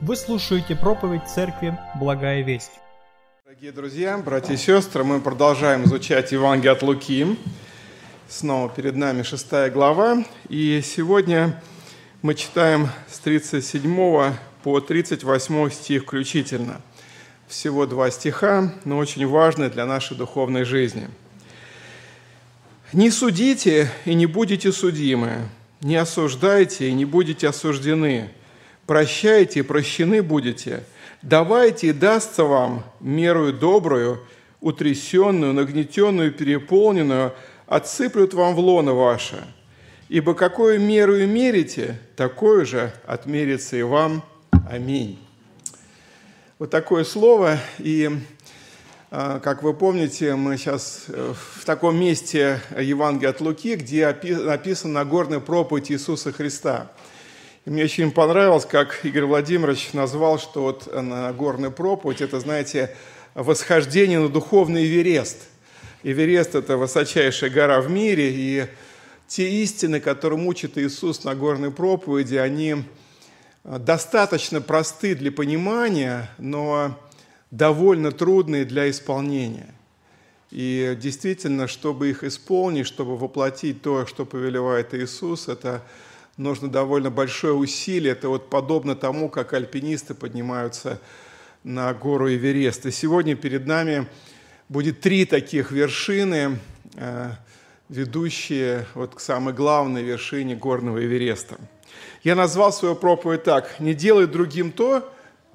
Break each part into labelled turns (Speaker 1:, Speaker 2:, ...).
Speaker 1: Вы слушаете проповедь Церкви «Благая весть».
Speaker 2: Дорогие друзья, братья и сестры, мы продолжаем изучать Евангелие от Луки. Снова перед нами шестая глава. И сегодня мы читаем с 37 по 38 стих включительно. Всего два стиха, но очень важные для нашей духовной жизни. «Не судите и не будете судимы, не осуждайте и не будете осуждены, прощайте и прощены будете, давайте и дастся вам мерую добрую, утрясенную, нагнетенную, переполненную, отсыплют вам в лоно ваше. Ибо какую меру мерите, такое же отмерится и вам. Аминь. Вот такое слово, и а, как вы помните, мы сейчас э, в таком месте Евангелия от Луки, где написана Нагорная проповедь Иисуса Христа – и мне очень понравилось, как Игорь Владимирович назвал, что вот на горную проповедь – это, знаете, восхождение на духовный Эверест. Эверест – это высочайшая гора в мире, и те истины, которые мучит Иисус на горной проповеди, они достаточно просты для понимания, но довольно трудные для исполнения. И действительно, чтобы их исполнить, чтобы воплотить то, что повелевает Иисус, это – нужно довольно большое усилие. Это вот подобно тому, как альпинисты поднимаются на гору Эверест. И сегодня перед нами будет три таких вершины, э, ведущие вот к самой главной вершине горного Эвереста. Я назвал свою проповедь так. «Не делай другим то,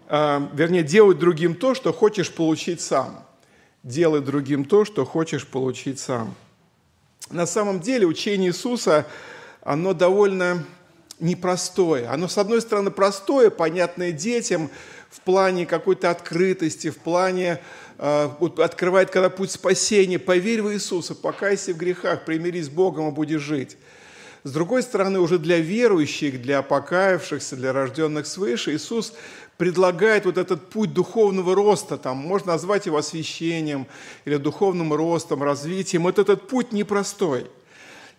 Speaker 2: э, вернее, делай другим то, что хочешь получить сам. Делай другим то, что хочешь получить сам». На самом деле учение Иисуса – оно довольно непростое. Оно, с одной стороны, простое, понятное детям в плане какой-то открытости, в плане э, открывает когда путь спасения. Поверь в Иисуса, покайся в грехах, примирись с Богом и будешь жить. С другой стороны, уже для верующих, для покаявшихся, для рожденных свыше, Иисус предлагает вот этот путь духовного роста, там можно назвать его освящением или духовным ростом, развитием. Вот этот путь непростой –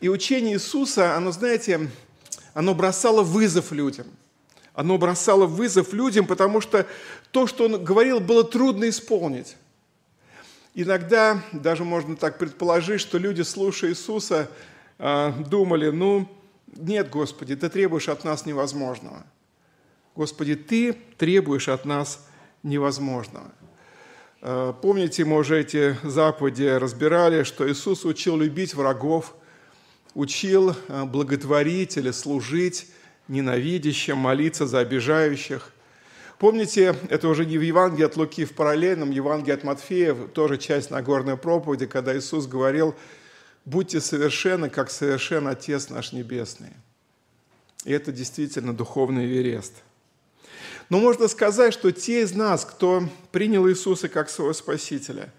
Speaker 2: и учение Иисуса, оно, знаете, оно бросало вызов людям. Оно бросало вызов людям, потому что то, что он говорил, было трудно исполнить. Иногда даже можно так предположить, что люди, слушая Иисуса, а, думали, ну, нет, Господи, ты требуешь от нас невозможного. Господи, ты требуешь от нас невозможного. А, помните, мы уже эти заповеди разбирали, что Иисус учил любить врагов – учил э, благотворить или служить ненавидящим, молиться за обижающих. Помните, это уже не в Евангелии от Луки, в параллельном Евангелии от Матфея, тоже часть Нагорной проповеди, когда Иисус говорил, «Будьте совершенны, как совершен Отец наш Небесный». И это действительно духовный верест. Но можно сказать, что те из нас, кто принял Иисуса как своего Спасителя,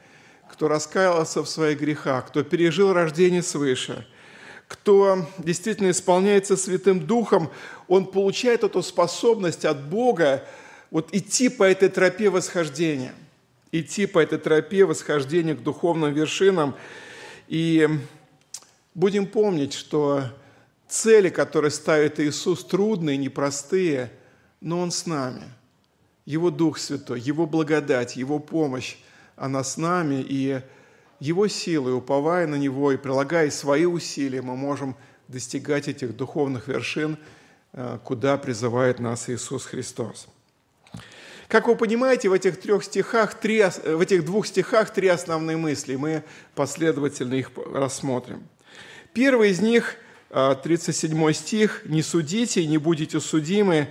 Speaker 2: кто раскаялся в своих грехах, кто пережил рождение свыше – кто действительно исполняется Святым Духом, он получает эту способность от Бога вот идти по этой тропе восхождения, идти по этой тропе восхождения к духовным вершинам. И будем помнить, что цели, которые ставит Иисус, трудные, непростые, но Он с нами. Его Дух Святой, Его благодать, Его помощь, она с нами, и его силой, уповая на Него и прилагая свои усилия, мы можем достигать этих духовных вершин, э, куда призывает нас Иисус Христос. Как вы понимаете, в этих трех стихах, три, в этих двух стихах три основные мысли. Мы последовательно их рассмотрим. Первый из них, 37 э, стих, «Не судите, не будете судимы,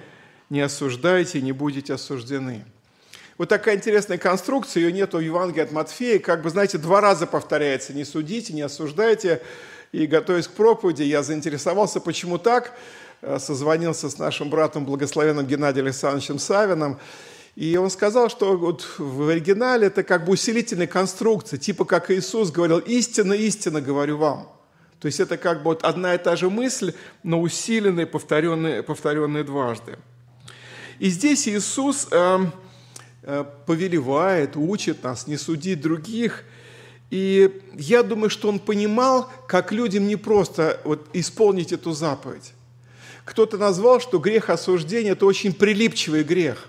Speaker 2: не осуждайте, не будете осуждены». Вот такая интересная конструкция, ее нету в Евангелии от Матфея, как бы, знаете, два раза повторяется, не судите, не осуждайте. И готовясь к проповеди, я заинтересовался, почему так, э, созвонился с нашим братом, благословенным Геннадием Александровичем Савиным, и он сказал, что вот в оригинале это как бы усилительная конструкция, типа как Иисус говорил, истинно, истинно говорю вам. То есть это как бы вот одна и та же мысль, но усиленная, повторенная, повторенная дважды. И здесь Иисус э, Э, повелевает, учит нас не судить других. И я думаю, что он понимал, как людям не просто вот исполнить эту заповедь. Кто-то назвал, что грех осуждения – это очень прилипчивый грех.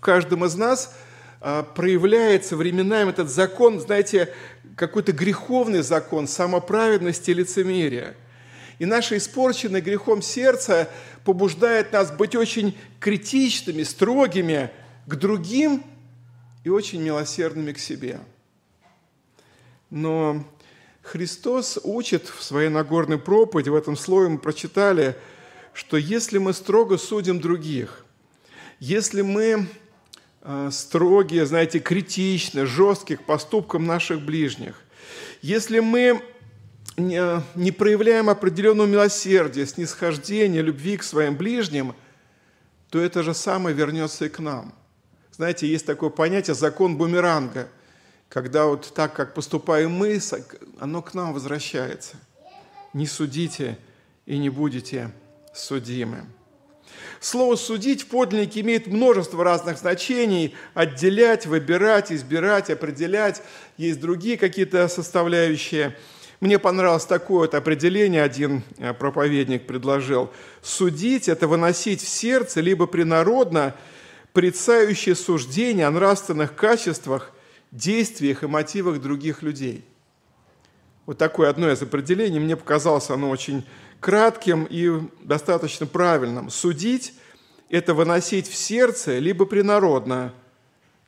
Speaker 2: каждом из нас а, проявляется временами этот закон, знаете, какой-то греховный закон самоправедности и лицемерия. И наше испорченное грехом сердце побуждает нас быть очень критичными, строгими к другим и очень милосердными к себе. Но Христос учит в своей Нагорной проповеди, в этом слове мы прочитали, что если мы строго судим других, если мы э, строгие, знаете, критичны, жесткие к поступкам наших ближних, если мы не проявляем определенного милосердия, снисхождения, любви к своим ближним, то это же самое вернется и к нам. Знаете, есть такое понятие «закон бумеранга», когда вот так, как поступаем мы, оно к нам возвращается. Не судите и не будете судимы. Слово «судить» в подлиннике имеет множество разных значений. Отделять, выбирать, избирать, определять. Есть другие какие-то составляющие – мне понравилось такое вот определение, один э, проповедник предложил. Судить – это выносить в сердце, либо принародно, предсающее суждение о нравственных качествах, действиях и мотивах других людей. Вот такое одно из определений, мне показалось оно очень кратким и достаточно правильным. Судить – это выносить в сердце, либо принародно,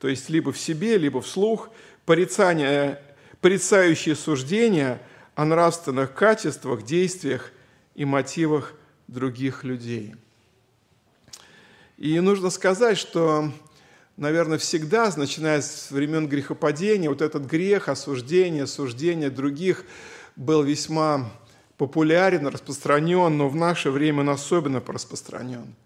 Speaker 2: то есть либо в себе, либо вслух, порицание, порицающие суждения – о нравственных качествах, действиях и мотивах других людей. И нужно сказать, что, наверное, всегда, начиная с времен грехопадения, вот этот грех, осуждение, суждение других был весьма популярен, распространен, но в наше время он особенно распространен –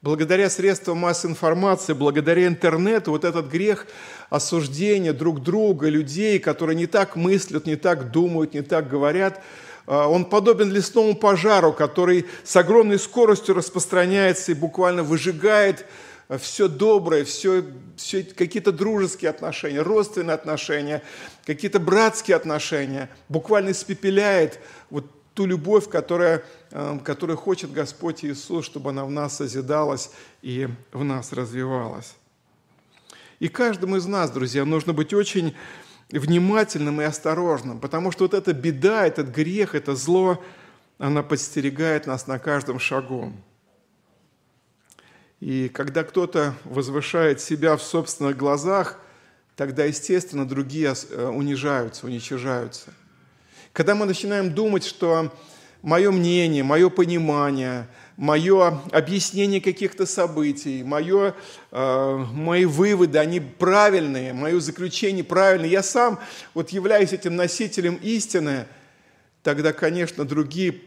Speaker 2: Благодаря средствам массовой информации, благодаря интернету, вот этот грех осуждения друг друга, людей, которые не так мыслят, не так думают, не так говорят, он подобен лесному пожару, который с огромной скоростью распространяется и буквально выжигает все доброе, все, все какие-то дружеские отношения, родственные отношения, какие-то братские отношения, буквально испепеляет вот ту любовь, которая, э, которую хочет Господь Иисус, чтобы она в нас созидалась и в нас развивалась. И каждому из нас, друзья, нужно быть очень внимательным и осторожным, потому что вот эта беда, этот грех, это зло, она подстерегает нас на каждом шагу. И когда кто-то возвышает себя в собственных глазах, тогда, естественно, другие э, унижаются, уничижаются – когда мы начинаем думать, что мое мнение, мое понимание, мое объяснение каких-то событий, мое, э, мои выводы, они правильные, мое заключение правильное, я сам вот являюсь этим носителем истины, тогда, конечно, другие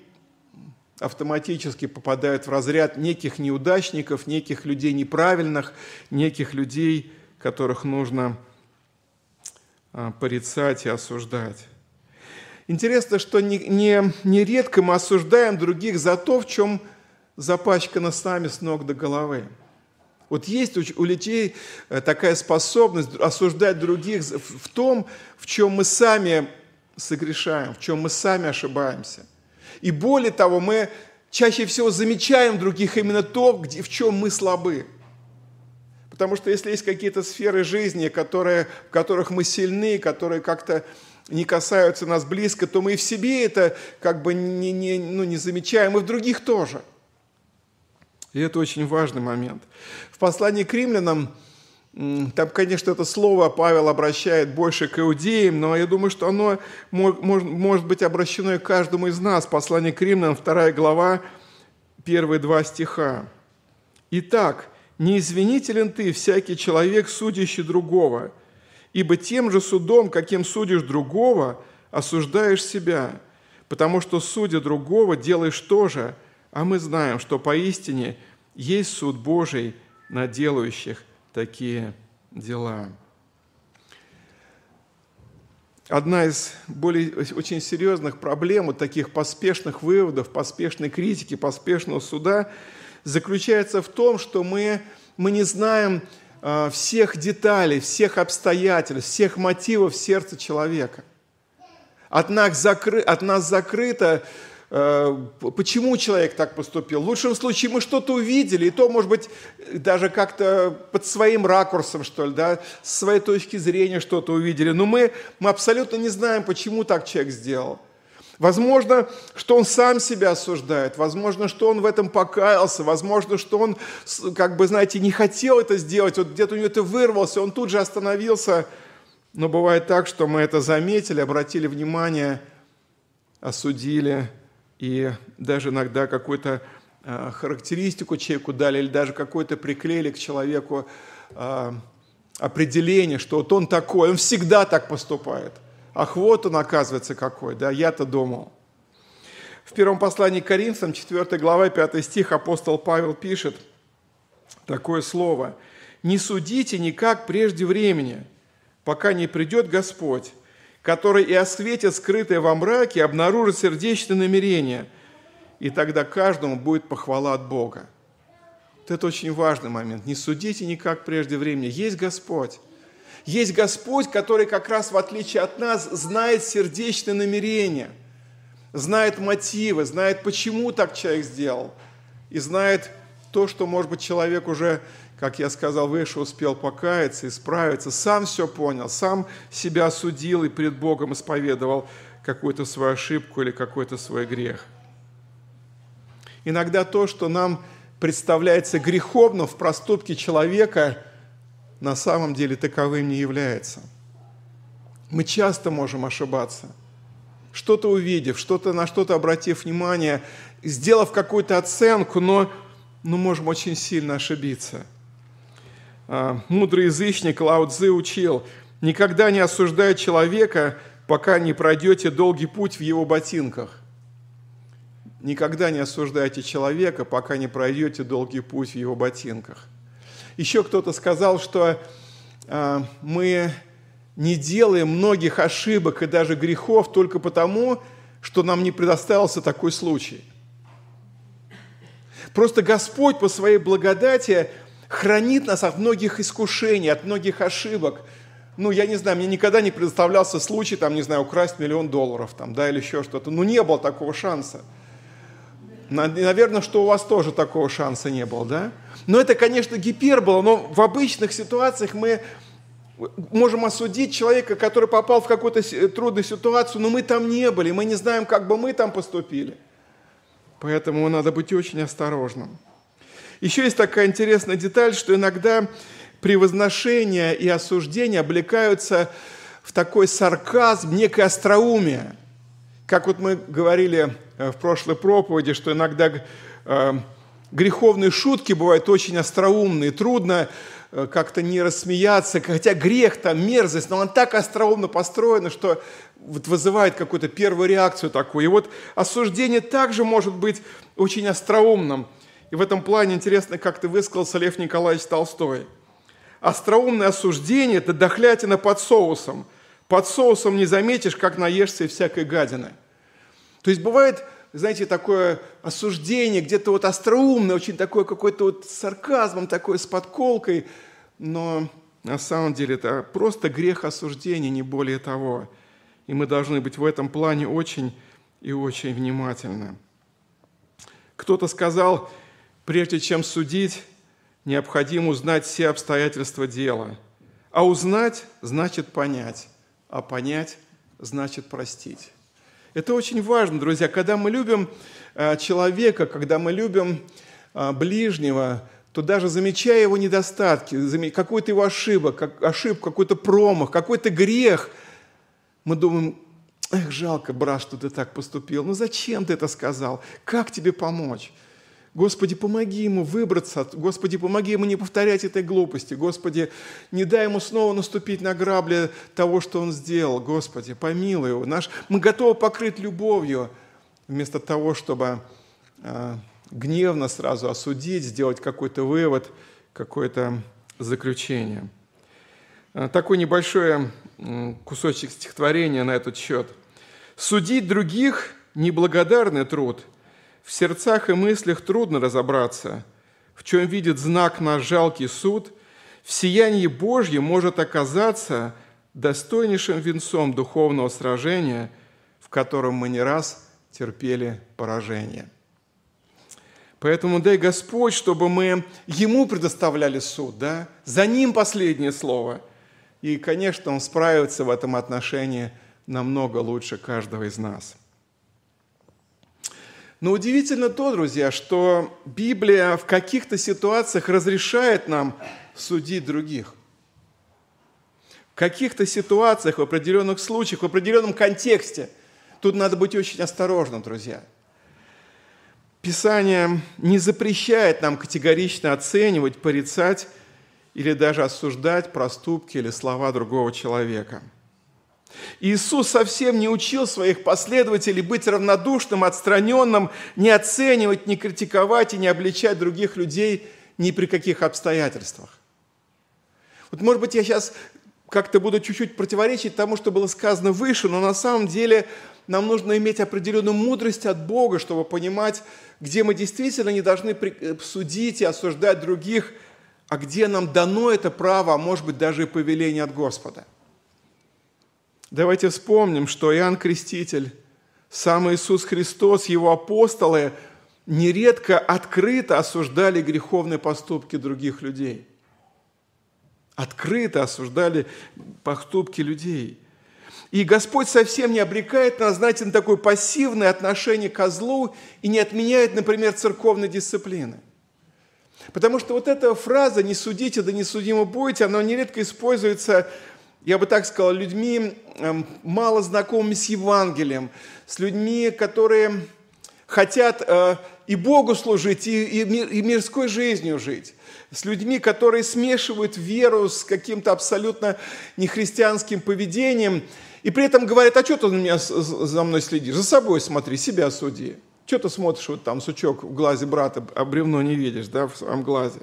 Speaker 2: автоматически попадают в разряд неких неудачников, неких людей неправильных, неких людей, которых нужно э, порицать и осуждать. Интересно, что нередко не, не, мы осуждаем других за то, в чем запачкано с нами с ног до головы. Вот есть у людей э, такая способность осуждать других в том, в чем мы сами согрешаем, в чем мы сами ошибаемся. И более того, мы чаще всего замечаем других именно то, где, в чем мы слабы. Потому что если есть какие-то сферы жизни, которые, в которых мы сильны, которые как-то не касаются нас близко, то мы и в себе это как бы не, не, ну, не замечаем, и в других тоже. И это очень важный момент. В послании к римлянам, там, конечно, это слово Павел обращает больше к иудеям, но я думаю, что оно может быть обращено и к каждому из нас. Послание к римлянам, 2 глава, первые два стиха. «Итак, не извинителен ты, всякий человек, судящий другого, Ибо тем же судом, каким судишь другого, осуждаешь себя, потому что, судя другого, делаешь то же, а мы знаем, что поистине есть суд Божий на делающих такие дела. Одна из более, очень серьезных проблем, вот таких поспешных выводов, поспешной критики, поспешного суда заключается в том, что мы, мы не знаем, Э, всех деталей, всех обстоятельств, всех мотивов сердца человека. От нас, закры, от нас закрыто почему человек так поступил. В лучшем случае мы что-то увидели, и то, может быть, даже как-то под своим ракурсом, что ли, да, с своей точки зрения что-то увидели. Но мы, мы абсолютно не знаем, почему так человек сделал. Возможно, что он сам себя осуждает, возможно, что он в этом покаялся, возможно, что он, как бы, знаете, не хотел это сделать, вот где-то у него это вырвался, он тут же остановился. Но бывает так, что мы это заметили, обратили внимание, осудили, и даже иногда какую-то а, характеристику человеку дали, или даже какой-то приклеили к человеку а, определение, что вот он такой, он всегда так поступает – Ах, вот он, оказывается, какой, да, я-то думал. В первом послании к Коринфянам, 4 глава, 5 стих, апостол Павел пишет такое слово. «Не судите никак прежде времени, пока не придет Господь, который и осветит скрытое во мраке, обнаружит сердечное намерение, и тогда каждому будет похвала от Бога». Вот это очень важный момент. Не судите никак прежде времени. Есть Господь. Есть Господь, который как раз в отличие от нас знает сердечное намерение, знает мотивы, знает, почему так человек сделал, и знает то, что, может быть, человек уже, как я сказал выше, успел покаяться, исправиться, сам все понял, сам себя осудил и пред Богом исповедовал какую-то свою ошибку или какой-то свой грех. Иногда то, что нам представляется греховным в проступке человека – на самом деле таковым не является. Мы часто можем ошибаться. Что-то увидев, что-то на что-то обратив внимание, сделав какую-то оценку, но, но можем очень сильно ошибиться. А, мудрый язычник Лао Цзы учил, никогда не осуждая человека, пока не пройдете долгий путь в его ботинках. Никогда не осуждайте человека, пока не пройдете долгий путь в его ботинках. Еще кто-то сказал, что э, мы не делаем многих ошибок и даже грехов только потому, что нам не предоставился такой случай. Просто Господь по своей благодати хранит нас от многих искушений, от многих ошибок. Ну, я не знаю, мне никогда не предоставлялся случай, там, не знаю, украсть миллион долларов, там, да, или еще что-то. Ну, не было такого шанса. Наверное, что у вас тоже такого шанса не было, да? Но это, конечно, гипербола, но в обычных ситуациях мы можем осудить человека, который попал в какую-то трудную ситуацию, но мы там не были, мы не знаем, как бы мы там поступили. Поэтому надо быть очень осторожным. Еще есть такая интересная деталь, что иногда превозношение и осуждение облекаются в такой сарказм, некое остроумие. Как вот мы говорили Э, в прошлой проповеди, что иногда э, греховные шутки бывают очень остроумные, трудно э, как-то не рассмеяться, хотя грех там, мерзость, но он так остроумно построен, что вот вызывает какую-то первую реакцию такую. И вот осуждение также может быть очень остроумным. И в этом плане интересно, как ты высказался Лев Николаевич Толстой. Остроумное осуждение – это дохлятина под соусом. Под соусом не заметишь, как наешься всякой гадины. То есть бывает, знаете, такое осуждение, где-то вот остроумное, очень такое какой-то вот сарказмом, такой с подколкой, но на самом деле это просто грех осуждения, не более того. И мы должны быть в этом плане очень и очень внимательны. Кто-то сказал, прежде чем судить, необходимо узнать все обстоятельства дела. А узнать значит понять, а понять значит простить. Это очень важно, друзья. Когда мы любим э, человека, когда мы любим э, ближнего, то даже замечая его недостатки, какой-то его ошибок, ошибку, какой-то промах, какой-то грех, мы думаем, эх, жалко, брат, что ты так поступил. Ну зачем ты это сказал? Как тебе помочь? Господи, помоги ему выбраться, Господи, помоги ему не повторять этой глупости, Господи, не дай ему снова наступить на грабли того, что он сделал, Господи, помилуй его. Наш, мы готовы покрыть любовью, вместо того, чтобы э, гневно сразу осудить, сделать какой-то вывод, какое-то заключение. Э, такой небольшой кусочек стихотворения на этот счет. «Судить других – неблагодарный труд – в сердцах и мыслях трудно разобраться, в чем видит знак наш жалкий суд, в сиянии Божьем может оказаться достойнейшим венцом духовного сражения, в котором мы не раз терпели поражение. Поэтому дай Господь, чтобы мы Ему предоставляли суд, да? за Ним последнее слово. И, конечно, Он справится в этом отношении намного лучше каждого из нас. Но удивительно то, друзья, что Библия в каких-то ситуациях разрешает нам судить других. В каких-то ситуациях, в определенных случаях, в определенном контексте. Тут надо быть очень осторожным, друзья. Писание не запрещает нам категорично оценивать, порицать или даже осуждать проступки или слова другого человека. Иисус совсем не учил своих последователей быть равнодушным, отстраненным, не оценивать, не критиковать и не обличать других людей ни при каких обстоятельствах. Вот, может быть, я сейчас как-то буду чуть-чуть противоречить тому, что было сказано выше, но на самом деле нам нужно иметь определенную мудрость от Бога, чтобы понимать, где мы действительно не должны э, судить и осуждать других, а где нам дано это право, а может быть даже и повеление от Господа. Давайте вспомним, что Иоанн Креститель, сам Иисус Христос, его апостолы нередко открыто осуждали греховные поступки других людей. Открыто осуждали поступки людей. И Господь совсем не обрекает нас, знаете, на такое пассивное отношение к злу и не отменяет, например, церковной дисциплины. Потому что вот эта фраза «не судите, да не судимо будете», она нередко используется, я бы так сказал, людьми, эм, мало знакомыми с Евангелием, с людьми, которые хотят э, и Богу служить, и, мирской жизнью жить с людьми, которые смешивают веру с каким-то абсолютно нехристианским поведением, и при этом говорят, а что ты меня, за мной следишь? За собой смотри, себя суди. Что ты смотришь, вот там сучок в глазе брата, а бревно не видишь, да, в своем глазе?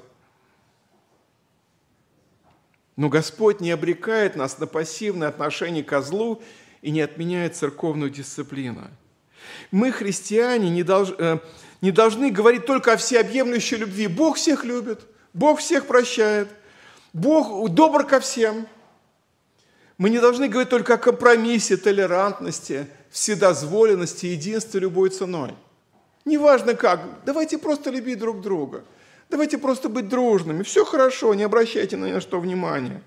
Speaker 2: Но Господь не обрекает нас на пассивное отношение к злу и не отменяет церковную дисциплину. Мы, христиане, не, долж, э, не должны говорить только о всеобъемлющей любви. Бог всех любит, Бог всех прощает, Бог добр ко всем – мы не должны говорить только о компромиссе, толерантности, вседозволенности, единстве любой ценой. Неважно как, давайте просто любить друг друга. Давайте просто быть дружными. Все хорошо, не обращайте на что внимания.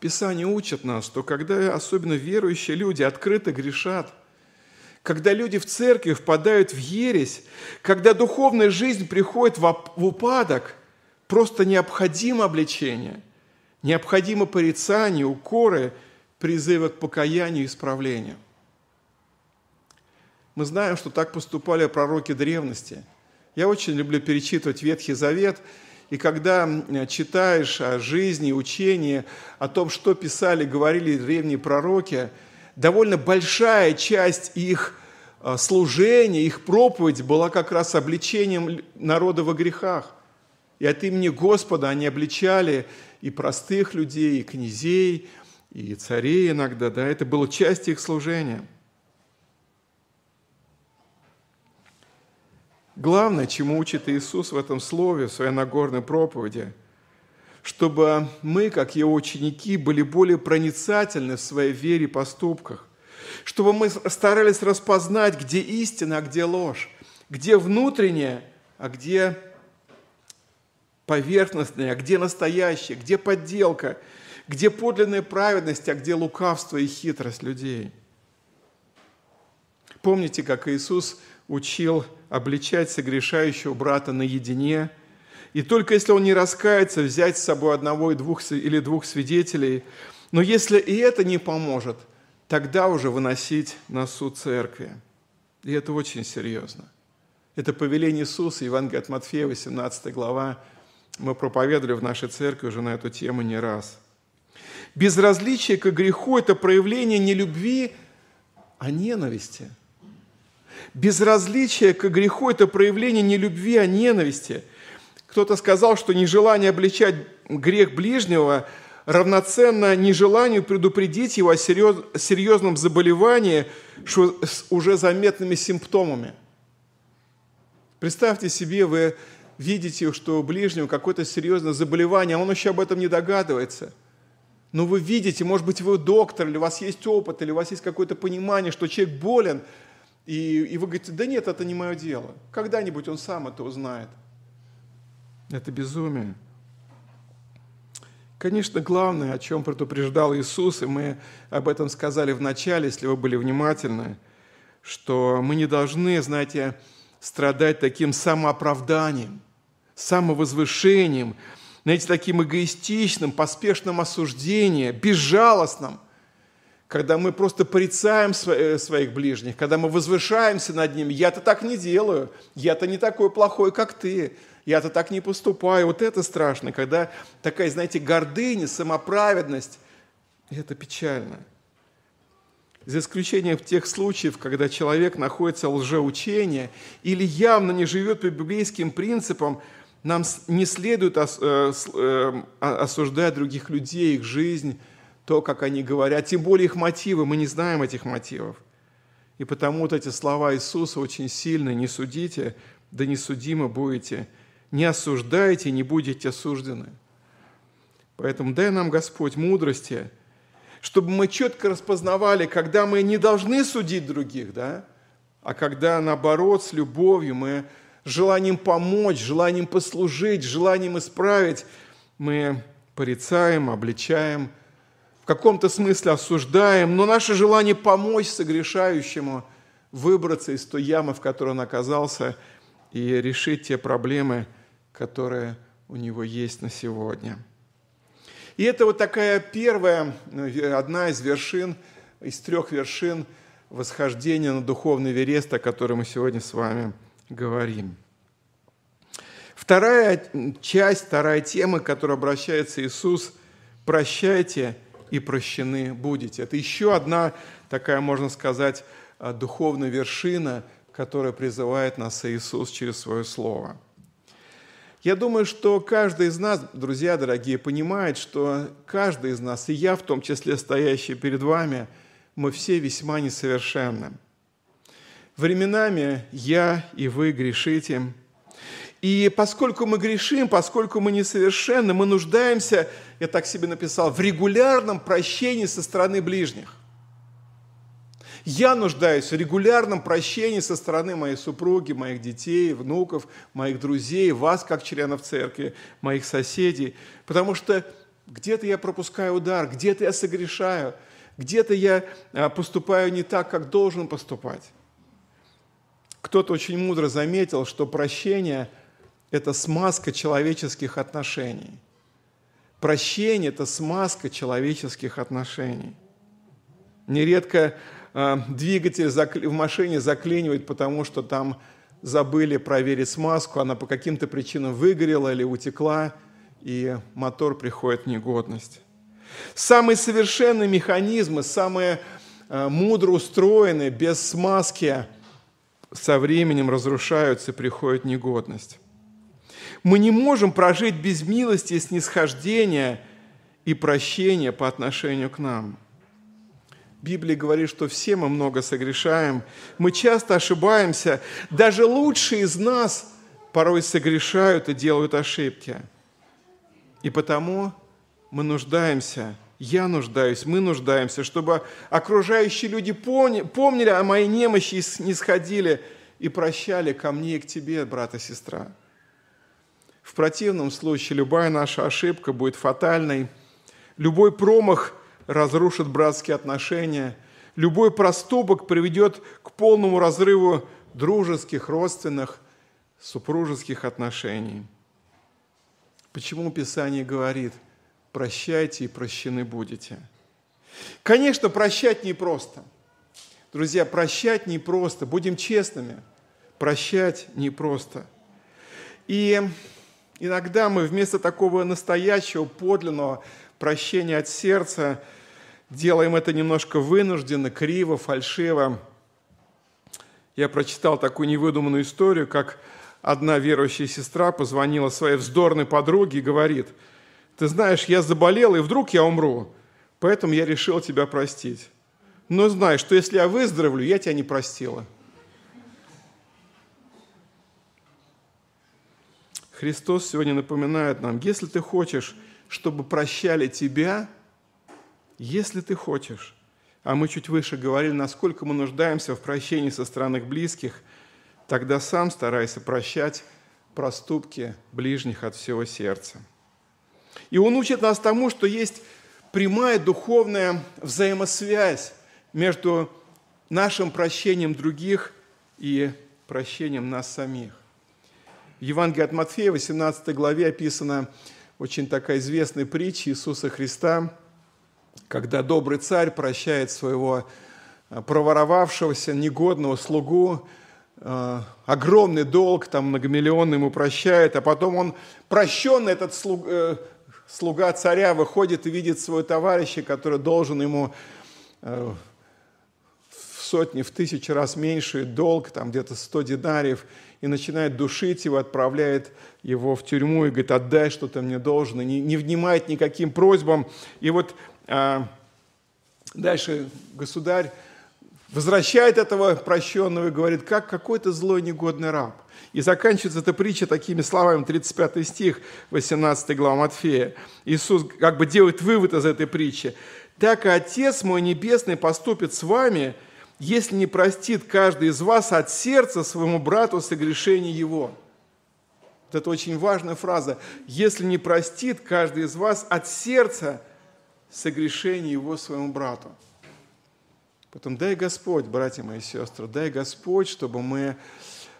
Speaker 2: Писание учит нас, что когда особенно верующие люди открыто грешат, когда люди в церкви впадают в ересь, когда духовная жизнь приходит в упадок, просто необходимо обличение – Необходимо порицание, укоры, призывы к покаянию и исправлению. Мы знаем, что так поступали пророки древности. Я очень люблю перечитывать Ветхий Завет, и когда читаешь о жизни, учении, о том, что писали, говорили древние пророки, довольно большая часть их а, служения, их проповедь была как раз обличением народа во грехах. И от имени Господа они обличали и простых людей, и князей, и царей иногда, да, это было часть их служения. Главное, чему учит Иисус в этом слове, в своей Нагорной проповеди, чтобы мы, как Его ученики, были более проницательны в своей вере и поступках, чтобы мы старались распознать, где истина, а где ложь, где внутреннее, а где поверхностное, а где настоящее, где подделка, где подлинная праведность, а где лукавство и хитрость людей. Помните, как Иисус учил обличать согрешающего брата наедине, и только если он не раскается, взять с собой одного или двух свидетелей. Но если и это не поможет, тогда уже выносить на суд церкви. И это очень серьезно. Это повеление Иисуса, Евангелие от Матфея, 18 глава, мы проповедовали в нашей церкви уже на эту тему не раз. Безразличие к греху – это проявление не любви, а ненависти. Безразличие к греху – это проявление не любви, а ненависти. Кто-то сказал, что нежелание обличать грех ближнего равноценно нежеланию предупредить его о серьезном заболевании с уже заметными симптомами. Представьте себе, вы видите, что у ближнего какое-то серьезное заболевание, а он еще об этом не догадывается. но вы видите, может быть, вы доктор, или у вас есть опыт, или у вас есть какое-то понимание, что человек болен, и, и вы говорите, да нет, это не мое дело. Когда-нибудь он сам это узнает. Это безумие. Конечно, главное, о чем предупреждал Иисус, и мы об этом сказали в начале, если вы были внимательны, что мы не должны, знаете, страдать таким самооправданием, самовозвышением, знаете, таким эгоистичным, поспешным осуждением, безжалостным, когда мы просто порицаем э, своих ближних, когда мы возвышаемся над ними. Я-то так не делаю, я-то не такой плохой, как ты, я-то так не поступаю. Вот это страшно, когда такая, знаете, гордыня, самоправедность, это печально. За исключением тех случаев, когда человек находится в лжеучении или явно не живет по библейским принципам, нам не следует э, э, осуждать других людей, их жизнь, то, как они говорят, тем более их мотивы, мы не знаем этих мотивов. И потому вот эти слова Иисуса очень сильны. Не судите, да не судимы будете. Не осуждайте, не будете осуждены. Поэтому дай нам, Господь, мудрости – чтобы мы четко распознавали, когда мы не должны судить других, да, а когда, наоборот, с любовью мы желанием помочь, желанием послужить, желанием исправить, мы порицаем, обличаем, в каком-то смысле осуждаем, но наше желание помочь согрешающему выбраться из той ямы, в которой он оказался, и решить те проблемы, которые у него есть на сегодня – и это вот такая первая, одна из вершин, из трех вершин восхождения на духовный верест, о котором мы сегодня с вами говорим. Вторая часть, вторая тема, к которой обращается Иисус, «Прощайте и прощены будете». Это еще одна такая, можно сказать, духовная вершина, которая призывает нас Иисус через свое Слово – я думаю, что каждый из нас, друзья дорогие, понимает, что каждый из нас, и я в том числе стоящий перед вами, мы все весьма несовершенны. Временами я и вы грешите. И поскольку мы грешим, поскольку мы несовершенны, мы нуждаемся, я так себе написал, в регулярном прощении со стороны ближних – я нуждаюсь в регулярном прощении со стороны моей супруги, моих детей, внуков, моих друзей, вас, как членов церкви, моих соседей, потому что где-то я пропускаю удар, где-то я согрешаю, где-то я а, поступаю не так, как должен поступать. Кто-то очень мудро заметил, что прощение – это смазка человеческих отношений. Прощение – это смазка человеческих отношений. Нередко а, двигатель в машине заклинивает, потому что там забыли проверить смазку, она по каким-то причинам выгорела или утекла, и мотор приходит в негодность. Самые совершенные механизмы, самые а, мудро устроенные, без смазки, со временем разрушаются и приходят в негодность. Мы не можем прожить без милости, снисхождения и прощения по отношению к нам – Библия говорит, что все мы много согрешаем, мы часто ошибаемся, даже лучшие из нас порой согрешают и делают ошибки. И потому мы нуждаемся, я нуждаюсь, мы нуждаемся, чтобы окружающие люди помнили о моей немощи и снисходили и прощали ко мне и к тебе, брат и сестра. В противном случае любая наша ошибка будет фатальной, любой промах – разрушит братские отношения. Любой проступок приведет к полному разрыву дружеских, родственных, супружеских отношений. Почему Писание говорит, прощайте и прощены будете? Конечно, прощать непросто. Друзья, прощать непросто, будем честными, прощать непросто. И иногда мы вместо такого настоящего, подлинного прощения от сердца – делаем это немножко вынужденно, криво, фальшиво. Я прочитал такую невыдуманную историю, как одна верующая сестра позвонила своей вздорной подруге и говорит, ты знаешь, я заболела, и вдруг я умру, поэтому я решил тебя простить. Но знай, что если я выздоровлю, я тебя не простила. Христос сегодня напоминает нам, если ты хочешь, чтобы прощали тебя – если ты хочешь, а мы чуть выше говорили, насколько мы нуждаемся в прощении со стороны близких, тогда сам старайся прощать проступки ближних от всего сердца. И он учит нас тому, что есть прямая духовная взаимосвязь между нашим прощением других и прощением нас самих. В Евангелии от Матфея, 18 главе, описана очень такая известная притча Иисуса Христа, когда добрый царь прощает своего э, проворовавшегося, негодного слугу, э, огромный долг, там многомиллионный ему прощает, а потом он, прощенный этот слуг, э, слуга царя, выходит и видит своего товарища, который должен ему сотни, в тысячи раз меньше долг, там где-то 100 динариев, и начинает душить его, отправляет его в тюрьму и говорит, отдай, что ты мне должен, и не, не внимает никаким просьбам. И вот а, дальше государь возвращает этого прощенного и говорит, как какой-то злой негодный раб. И заканчивается эта притча такими словами, 35 стих, 18 глава Матфея. Иисус как бы делает вывод из этой притчи. «Так и Отец мой Небесный поступит с вами, если не простит каждый из вас от сердца своему брату согрешение его». Вот это очень важная фраза. «Если не простит каждый из вас от сердца согрешение его своему брату». Потом дай Господь, братья мои и сестры, дай Господь, чтобы мы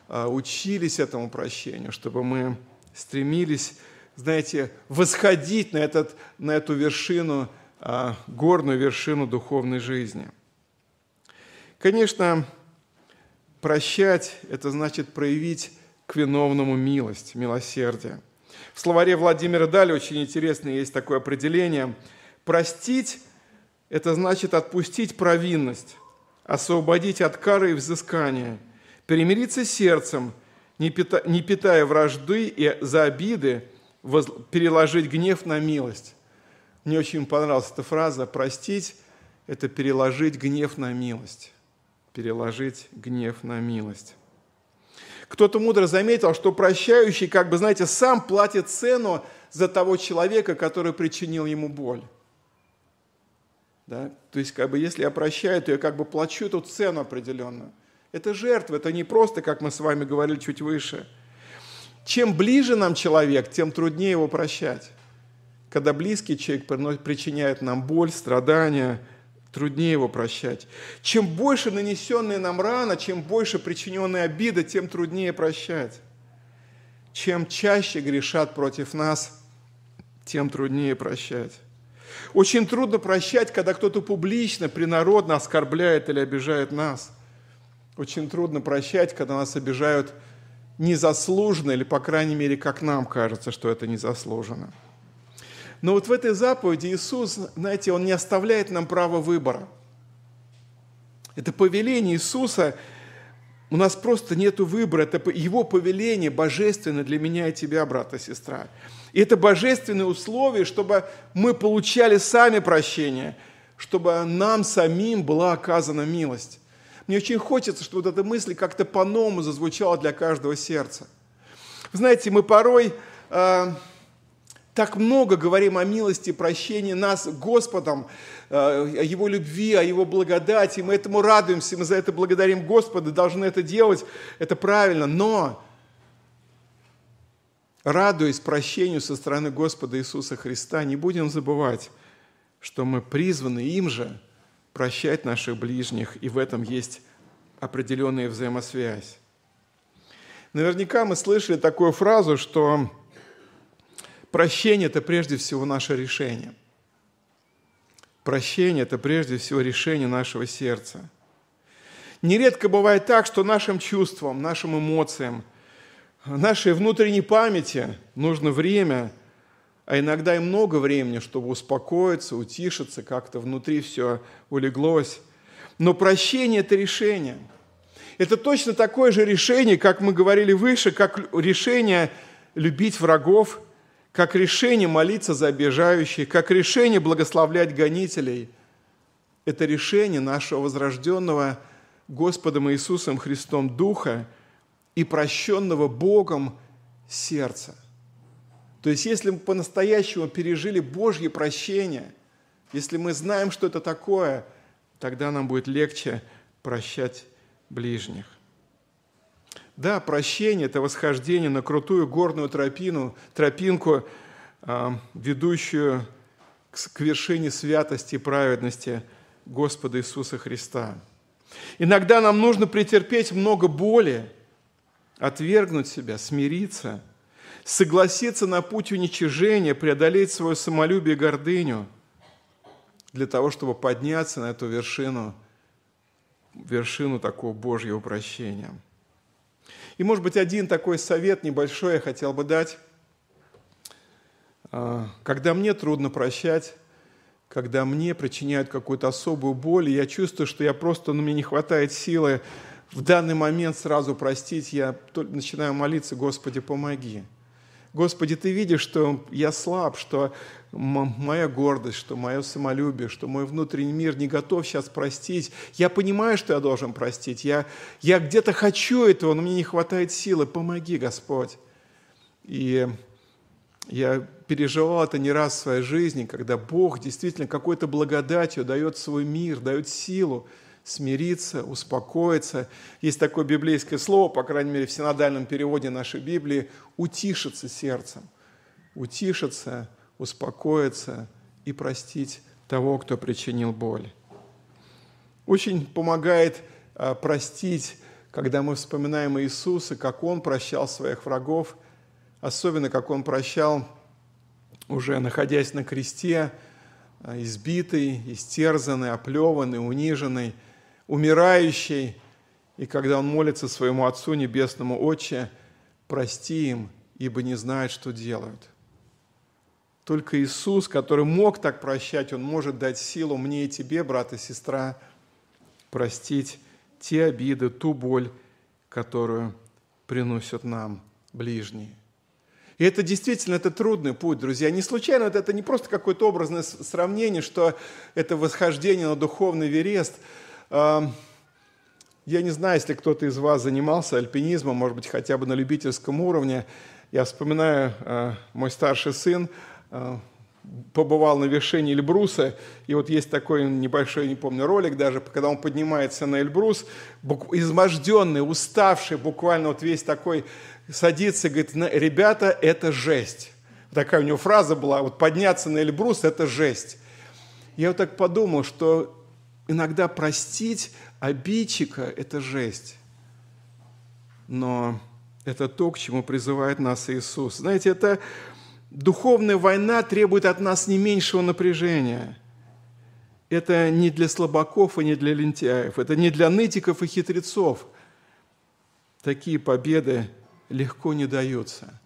Speaker 2: а, учились этому прощению, чтобы мы стремились, знаете, восходить на, этот, на эту вершину, а, горную вершину духовной жизни – Конечно, прощать – это значит проявить к виновному милость, милосердие. В словаре Владимира Дали очень интересно есть такое определение. Простить – это значит отпустить провинность, освободить от кары и взыскания, перемириться сердцем, не питая, вражды и за обиды, переложить гнев на милость. Мне очень понравилась эта фраза «простить – это переложить гнев на милость» переложить гнев на милость. Кто-то мудро заметил, что прощающий, как бы, знаете, сам платит цену за того человека, который причинил ему боль. Да? То есть, как бы, если я прощаю, то я как бы плачу эту цену определенную. Это жертва, это не просто, как мы с вами говорили чуть выше. Чем ближе нам человек, тем труднее его прощать. Когда близкий человек причиняет нам боль, страдания – труднее его прощать. Чем больше нанесенная нам рана, чем больше причиненная обида, тем труднее прощать. Чем чаще грешат против нас, тем труднее прощать. Очень трудно прощать, когда кто-то публично, принародно оскорбляет или обижает нас. Очень трудно прощать, когда нас обижают незаслуженно, или, по крайней мере, как нам кажется, что это незаслуженно. Но вот в этой заповеди Иисус, знаете, Он не оставляет нам права выбора. Это повеление Иисуса, у нас просто нет выбора, это Его повеление божественное для меня и тебя, брат и сестра. И это божественные условия, чтобы мы получали сами прощение, чтобы нам самим была оказана милость. Мне очень хочется, чтобы вот эта мысль как-то по-новому зазвучала для каждого сердца. знаете, мы порой э, так много говорим о милости, прощении нас Господом, э, о Его любви, о Его благодати. Мы этому радуемся, мы за это благодарим Господа, должны это делать, это правильно. Но, радуясь прощению со стороны Господа Иисуса Христа, не будем забывать, что мы призваны им же прощать наших ближних, и в этом есть определенная взаимосвязь. Наверняка мы слышали такую фразу, что Прощение – это прежде всего наше решение. Прощение – это прежде всего решение нашего сердца. Нередко бывает так, что нашим чувствам, нашим эмоциям, нашей внутренней памяти нужно время, а иногда и много времени, чтобы успокоиться, утишиться, как-то внутри все улеглось. Но прощение – это решение. Это точно такое же решение, как мы говорили выше, как решение любить врагов – как решение молиться за обижающих, как решение благословлять гонителей. Это решение нашего возрожденного Господом Иисусом Христом Духа и прощенного Богом сердца. То есть, если мы по-настоящему пережили Божье прощение, если мы знаем, что это такое, тогда нам будет легче прощать ближних. Да, прощение – это восхождение на крутую горную тропину, тропинку, а, ведущую к вершине святости и праведности Господа Иисуса Христа. Иногда нам нужно претерпеть много боли, отвергнуть себя, смириться, согласиться на путь уничижения, преодолеть свое самолюбие и гордыню для того, чтобы подняться на эту вершину, вершину такого Божьего прощения – и, может быть, один такой совет небольшой я хотел бы дать. А, когда мне трудно прощать, когда мне причиняют какую-то особую боль, и я чувствую, что я просто, ну, мне не хватает силы в данный момент сразу простить, я начинаю молиться, Господи, помоги. Господи, Ты видишь, что я слаб, что моя гордость, что мое самолюбие, что мой внутренний мир не готов сейчас простить. Я понимаю, что я должен простить. Я, я где-то хочу этого, но мне не хватает силы. Помоги, Господь. И я переживал это не раз в своей жизни, когда Бог действительно какой-то благодатью дает свой мир, дает силу смириться, успокоиться. Есть такое библейское слово, по крайней мере, в синодальном переводе нашей Библии, утишиться сердцем. Утишиться, успокоиться и простить того, кто причинил боль. Очень помогает а, простить, когда мы вспоминаем Иисуса, как Он прощал своих врагов, особенно как Он прощал, уже находясь на кресте, а, избитый, истерзанный, оплеванный, униженный – умирающий, и когда он молится своему Отцу Небесному, «Отче, прости им, ибо не знают, что делают». Только Иисус, который мог так прощать, Он может дать силу мне и тебе, брат и сестра, простить те обиды, ту боль, которую приносят нам ближние. И это действительно это трудный путь, друзья. Не случайно это, это не просто какое-то образное сравнение, что это восхождение на духовный верест – я не знаю, если кто-то из вас занимался альпинизмом, может быть, хотя бы на любительском уровне. Я вспоминаю, а, мой старший сын побывал на вершине Эльбруса, и вот есть такой небольшой, не помню, ролик даже, когда он поднимается на Эльбрус, изможденный, уставший, буквально вот весь такой, садится и говорит, ребята, это жесть. Такая у него фраза была, вот подняться на Эльбрус – это жесть. Я вот так подумал, что иногда простить обидчика – это жесть. Но это то, к чему призывает нас Иисус. Знаете, это духовная война требует от нас не меньшего напряжения. Это не для слабаков и не для лентяев. Это не для нытиков и хитрецов. Такие победы легко не даются.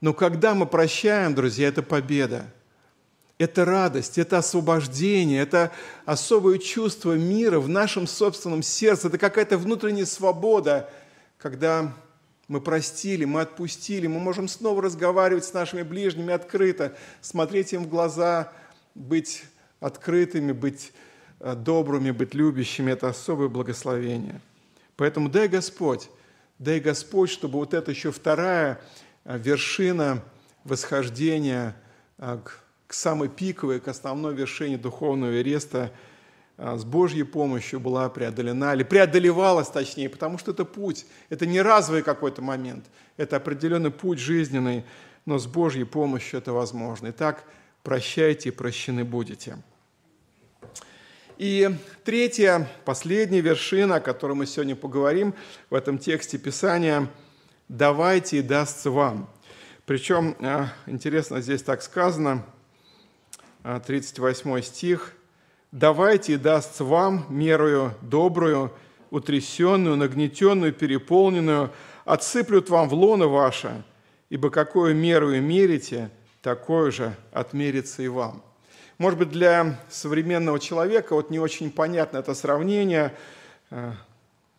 Speaker 2: Но когда мы прощаем, друзья, это победа – это радость, это освобождение, это особое чувство мира в нашем собственном сердце, это какая-то внутренняя свобода, когда мы простили, мы отпустили, мы можем снова разговаривать с нашими ближними открыто, смотреть им в глаза, быть открытыми, быть э, добрыми, быть любящими. Это особое благословение. Поэтому дай Господь, дай Господь, чтобы вот это еще вторая э, вершина восхождения э, к самой пиковой, к основной вершине духовного Эреста а, с Божьей помощью была преодолена, или преодолевалась точнее, потому что это путь, это не разовый какой-то момент, это определенный путь жизненный, но с Божьей помощью это возможно. Итак, прощайте и прощены будете. И третья, последняя вершина, о которой мы сегодня поговорим в этом тексте Писания – «давайте и дастся вам». Причем, а, интересно, здесь так сказано – 38 стих. «Давайте и дастся вам мерою добрую, утрясенную, нагнетенную, переполненную, отсыплют вам в лоно ваше, ибо какую меру мерите, такое же отмерится и вам». Может быть, для современного человека вот не очень понятно это сравнение. Э,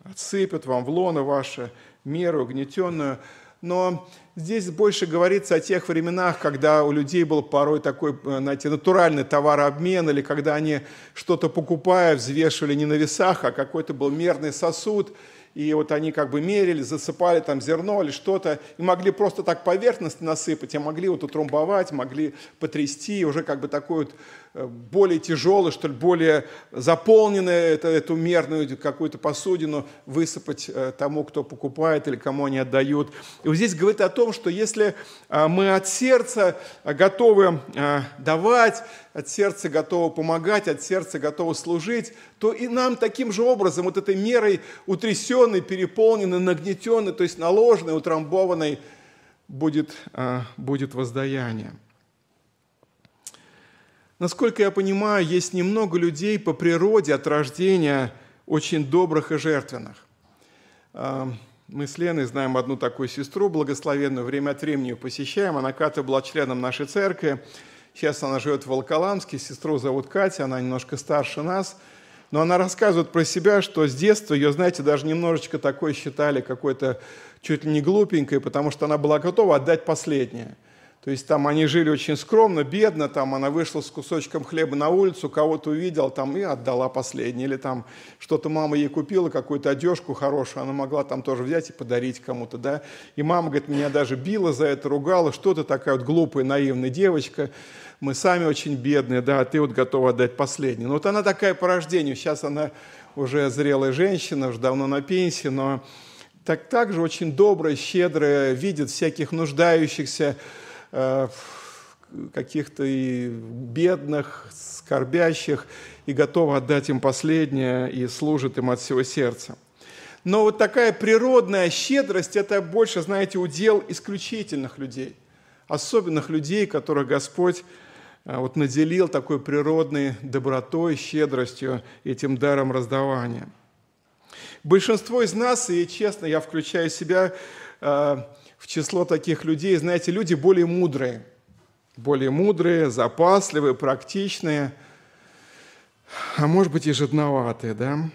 Speaker 2: «Отсыпят вам в лоно ваше меру угнетенную» но здесь больше говорится о тех временах, когда у людей был порой такой, э, знаете, натуральный товарообмен, или когда они что-то покупая, взвешивали не на весах, а какой-то был мерный сосуд, и вот они как бы мерили, засыпали там зерно или что-то, и могли просто так поверхностно насыпать, а могли вот утрамбовать, могли потрясти, и уже как бы такой вот более тяжелый, что ли, более заполненный, это, эту мерную какую-то посудину высыпать э, тому, кто покупает или кому они отдают. И вот здесь говорит о том, что если э, мы от сердца готовы давать, от сердца готовы помогать, от сердца готовы служить, то и нам таким же образом, вот этой мерой утрясенной, переполненной, нагнетенной, то есть наложенной, утрамбованной, будет, будет воздаяние. Насколько я понимаю, есть немного людей по природе от рождения очень добрых и жертвенных. А, мы с Леной знаем одну такую сестру благословенную, время от времени ее посещаем. Она когда-то была членом нашей церкви. Сейчас она живет в Волоколамске. Сестру зовут Катя, она немножко старше нас. Но она рассказывает про себя, что с детства ее, знаете, даже немножечко такой считали какой-то чуть ли не глупенькой, потому что она была готова отдать последнее – то есть там они жили очень скромно, бедно, там она вышла с кусочком хлеба на улицу, кого-то увидел там и отдала последнее. Или там что-то мама ей купила, какую-то одежку хорошую, она могла там тоже взять и подарить кому-то, да. И мама, говорит, меня даже била за это, ругала, что ты такая вот глупая, наивная девочка, мы сами очень бедные, да, а ты вот готова отдать последнее. Ну вот она такая по рождению, сейчас она уже зрелая женщина, уже давно на пенсии, но так, также очень добрая, щедрая, видит всяких нуждающихся, каких-то и бедных, скорбящих, и готова отдать им последнее, и служит им от всего сердца. Но вот такая природная щедрость – это больше, знаете, удел исключительных людей, особенных людей, которых Господь э, вот наделил такой природной добротой, щедростью, этим даром раздавания. Большинство из нас, и честно, я включаю себя, э, в число таких людей, знаете, люди более мудрые, более мудрые, запасливые, практичные, а может быть и жадноватые, да?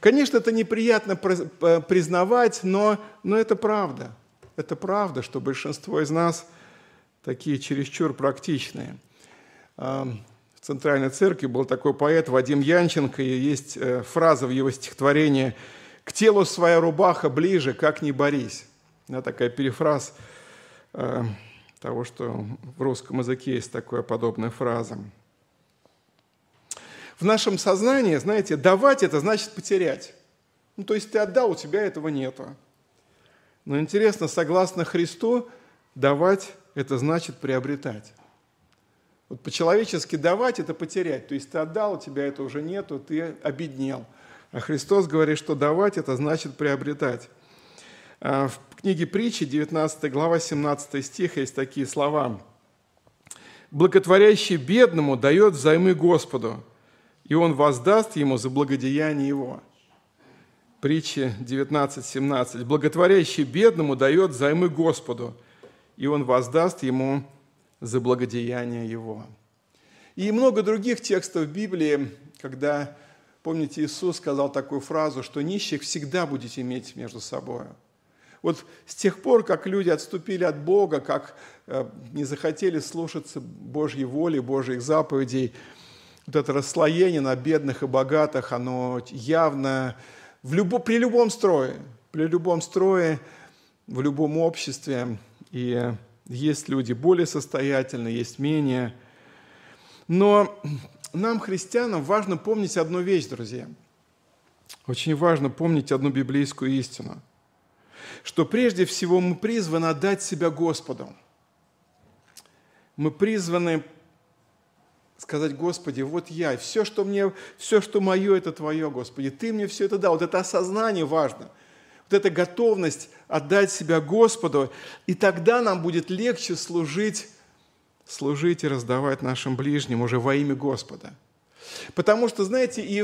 Speaker 2: Конечно, это неприятно признавать, но, но это правда. Это правда, что большинство из нас такие чересчур практичные. А, в Центральной Церкви был такой поэт Вадим Янченко, и есть э, фраза в его стихотворении «К телу своя рубаха ближе, как не борись». Да, такая перефраз э, того, что в русском языке есть такая подобная фраза. В нашем сознании, знаете, давать – это значит потерять. Ну, то есть ты отдал, у тебя этого нету. Но интересно, согласно Христу, давать – это значит приобретать. Вот по-человечески давать – это потерять. То есть ты отдал, у тебя это уже нету, ты обеднел. А Христос говорит, что давать – это значит приобретать. А в книге притчи, 19 глава, 17 стих, есть такие слова. «Благотворящий бедному дает взаймы Господу, и он воздаст ему за благодеяние его». Притча 19.17. «Благотворящий бедному дает взаймы Господу, и он воздаст ему за благодеяние его». И много других текстов Библии, когда, помните, Иисус сказал такую фразу, что нищих всегда будете иметь между собой – вот с тех пор, как люди отступили от Бога, как э, не захотели слушаться Божьей воли, Божьих заповедей, вот это расслоение на бедных и богатых, оно явно в любо, при любом строе, при любом строе, в любом обществе. И есть люди более состоятельные, есть менее. Но нам, христианам, важно помнить одну вещь, друзья. Очень важно помнить одну библейскую истину – что прежде всего мы призваны отдать себя Господу. Мы призваны сказать, Господи, вот я, все, что мне, все, что мое, это Твое, Господи, Ты мне все это дал. Вот это осознание важно. Вот эта готовность отдать себя Господу, и тогда нам будет легче служить, служить и раздавать нашим ближним уже во имя Господа. Потому что, знаете, и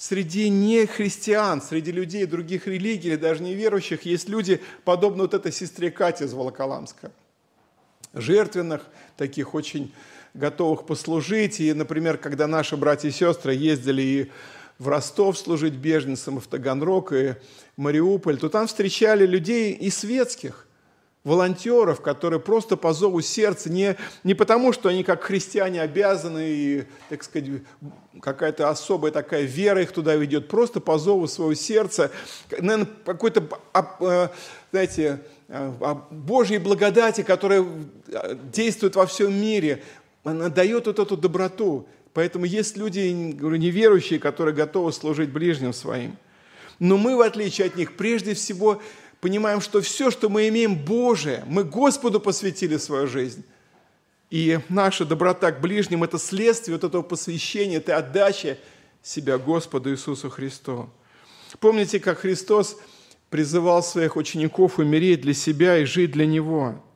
Speaker 2: среди нехристиан, среди людей других религий или даже неверующих есть люди, подобно вот этой сестре Кате из Волоколамска. Жертвенных, таких очень готовых послужить. И, например, когда наши братья и сестры ездили и в Ростов служить беженцам, и в Таганрог, и Мариуполь, то там встречали людей и светских, волонтеров, которые просто по зову сердца, не, не потому, что они как христиане обязаны, и, так сказать, какая-то особая такая вера их туда ведет, просто по зову своего сердца, наверное, какой-то, э, знаете, э, Божьей благодати, которая действует во всем мире, она дает вот эту доброту. Поэтому есть люди, говорю, неверующие, которые готовы служить ближним своим. Но мы, в отличие от них, прежде всего понимаем, что все, что мы имеем Божие, мы Господу посвятили свою жизнь. И наша доброта к ближним – это следствие вот этого посвящения, это отдача себя Господу Иисусу Христу. Помните, как Христос призывал своих учеников умереть для себя и жить для Него –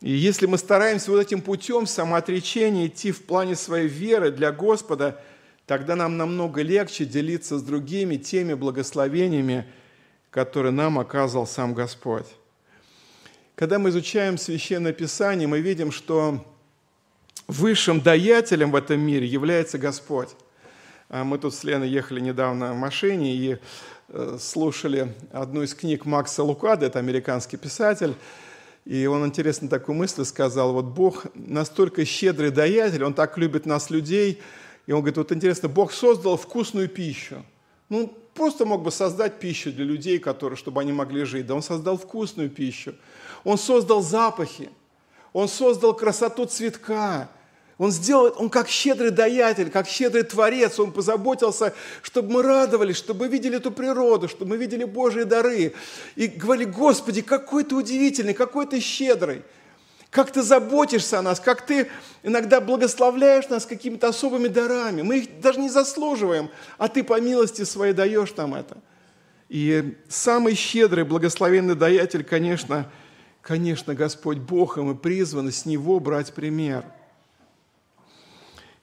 Speaker 2: и если мы стараемся вот этим путем самоотречения идти в плане своей веры для Господа, тогда нам намного легче делиться с другими теми благословениями, которые нам оказал сам Господь. Когда мы изучаем Священное Писание, мы видим, что высшим даятелем в этом мире является Господь. А мы тут с Леной ехали недавно в машине и э, слушали одну из книг Макса Лукада, это американский писатель, и он интересно такую мысль сказал, вот Бог настолько щедрый даятель, Он так любит нас, людей, и он говорит, вот интересно, Бог создал вкусную пищу. Ну, просто мог бы создать пищу для людей, которые, чтобы они могли жить. Да он создал вкусную пищу. Он создал запахи. Он создал красоту цветка. Он сделал, он как щедрый даятель, как щедрый творец, он позаботился, чтобы мы радовались, чтобы мы видели эту природу, чтобы мы видели Божьи дары. И говорили, Господи, какой ты удивительный, какой ты щедрый, как ты заботишься о нас, как ты иногда благословляешь нас какими-то особыми дарами. Мы их даже не заслуживаем, а ты по милости своей даешь нам это. И самый щедрый, благословенный даятель, конечно, конечно, Господь Бог, и мы призваны с Него брать пример –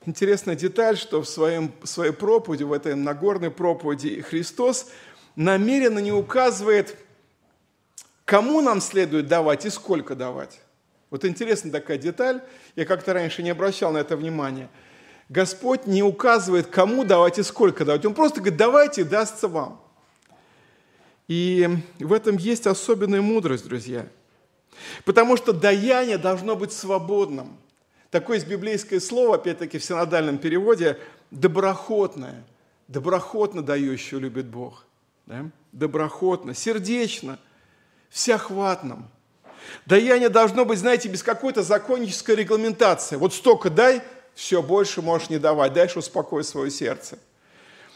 Speaker 2: интересная деталь, что в своем, своей проповеди, в этой Нагорной проповеди Христос намеренно не указывает, кому нам следует давать и сколько давать. Вот интересная такая деталь, я как-то раньше не обращал на это внимания. Господь не указывает, кому давать и сколько давать. Он просто говорит, давайте, дастся вам. И в этом есть особенная мудрость, друзья. Потому что даяние должно быть свободным – Такое есть библейское слово, опять-таки в синодальном переводе, доброхотное. Доброхотно дающего любит Бог. Да? Доброхотно, сердечно, всеохватным. Даяние должно быть, знаете, без какой-то законнической регламентации. Вот столько дай, все, больше можешь не давать. Дальше успокой свое сердце.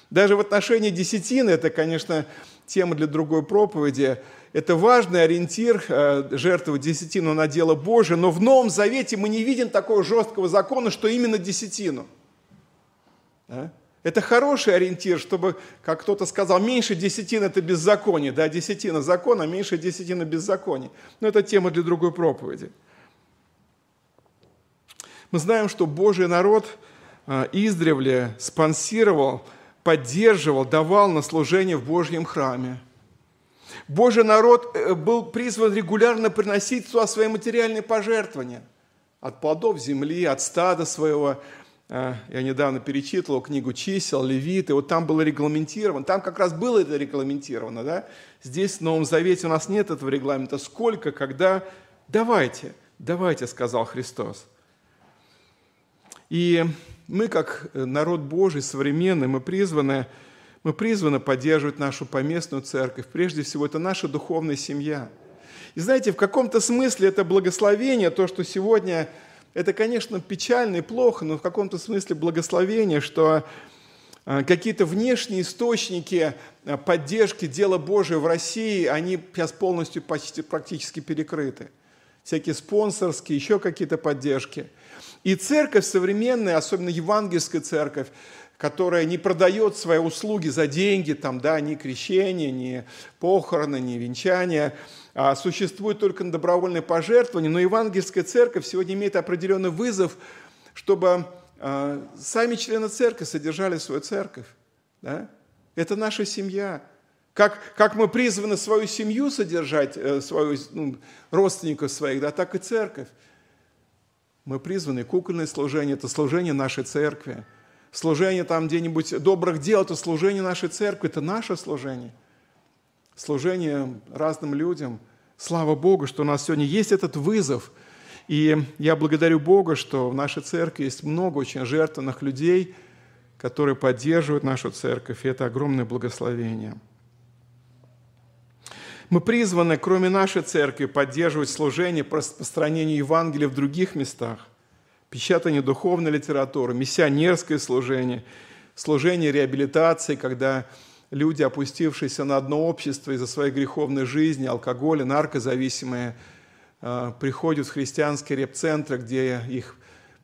Speaker 2: Даже в отношении десятины, это, конечно, тема для другой проповеди, это важный ориентир э, жертвовать десятину на дело Божие, но в Новом Завете мы не видим такого жесткого закона, что именно десятину. Да? Это хороший ориентир, чтобы, как кто-то сказал, меньше десятин – это беззаконие. Да, десятина – закон, а меньше десятина – беззаконие. Но это тема для другой проповеди. Мы знаем, что Божий народ э, издревле спонсировал, поддерживал, давал на служение в Божьем храме – Божий народ э, был призван регулярно приносить туда свои материальные пожертвования. От плодов земли, от стада своего. Э, я недавно перечитывал книгу чисел, левиты. Вот там было регламентировано. Там как раз было это регламентировано. Да? Здесь в Новом Завете у нас нет этого регламента. Сколько, когда? Давайте, давайте, сказал Христос. И мы, как народ Божий, современный, мы призваны мы призваны поддерживать нашу поместную церковь. Прежде всего, это наша духовная семья. И знаете, в каком-то смысле это благословение, то, что сегодня, это, конечно, печально и плохо, но в каком-то смысле благословение, что а, какие-то внешние источники а, поддержки дела Божия в России, они сейчас полностью почти практически перекрыты. Всякие спонсорские, еще какие-то поддержки. И церковь современная, особенно евангельская церковь, которая не продает свои услуги за деньги, там, да, ни крещение, ни похороны, ни венчания, а существует только на добровольное пожертвование. Но евангельская церковь сегодня имеет определенный вызов, чтобы э, сами члены церкви содержали свою церковь. Да? Это наша семья. Как, как мы призваны свою семью содержать, э, свою, ну, родственников своих, да, так и церковь. Мы призваны, кукольное служение – это служение нашей церкви – служение там где-нибудь добрых дел, это служение нашей церкви, это наше служение. Служение разным людям. Слава Богу, что у нас сегодня есть этот вызов. И я благодарю Бога, что в нашей церкви есть много очень жертвенных людей, которые поддерживают нашу церковь, и это огромное благословение. Мы призваны, кроме нашей церкви, поддерживать служение по распространению Евангелия в других местах – печатание духовной литературы, миссионерское служение, служение реабилитации, когда люди, опустившиеся на одно общество из-за своей греховной жизни, алкоголя, наркозависимые, э, приходят в христианские реп-центры, где их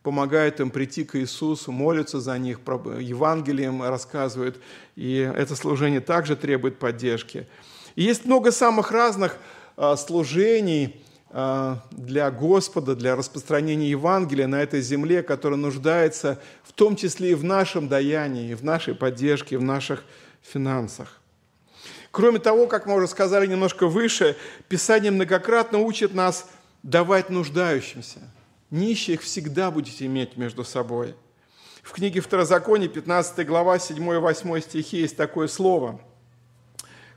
Speaker 2: помогают им прийти к Иисусу, молятся за них, Евангелием рассказывают. И это служение также требует поддержки. И есть много самых разных э, служений, а, для Господа, для распространения Евангелия на этой земле, которая нуждается в том числе и в нашем даянии, в нашей поддержке, в наших финансах. Кроме того, как мы уже сказали немножко выше, Писание многократно учит нас давать нуждающимся. Нищих всегда будете иметь между собой. В книге Второзаконие, 15 глава, 7 и 8 стихи есть такое слово.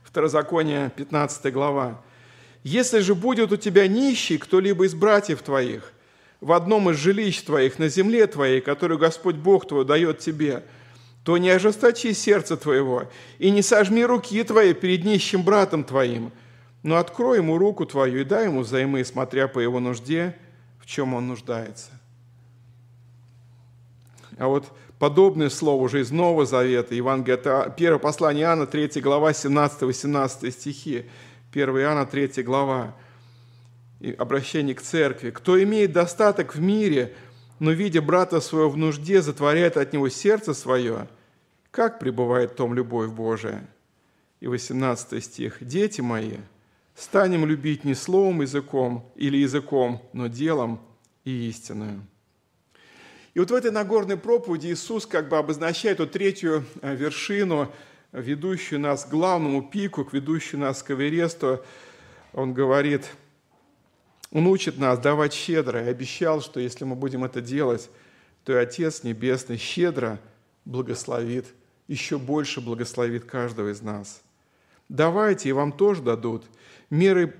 Speaker 2: Второзаконие, 15 глава. Если же будет у тебя нищий кто-либо из братьев твоих в одном из жилищ твоих на земле твоей, которую Господь Бог твой дает тебе, то не ожесточи сердце твоего и не сожми руки твои перед нищим братом твоим, но открой ему руку твою и дай ему взаймы, смотря по его нужде, в чем он нуждается. А вот подобное слово уже из Нового Завета, Евангелие, это первое послание Иоанна, 3 глава, 17-18 стихи. 1 Иоанна 3 глава, и обращение к церкви. «Кто имеет достаток в мире, но, видя брата своего в нужде, затворяет от него сердце свое, как пребывает в том любовь Божия?» И 18 стих. «Дети мои, станем любить не словом языком или языком, но делом и истинную». И вот в этой Нагорной проповеди Иисус как бы обозначает вот третью э, вершину – ведущую нас к главному пику, к ведущую нас к Эвересту, он говорит, он учит нас давать щедро и обещал, что если мы будем это делать, то и Отец Небесный щедро благословит, еще больше благословит каждого из нас. Давайте, и вам тоже дадут. Меры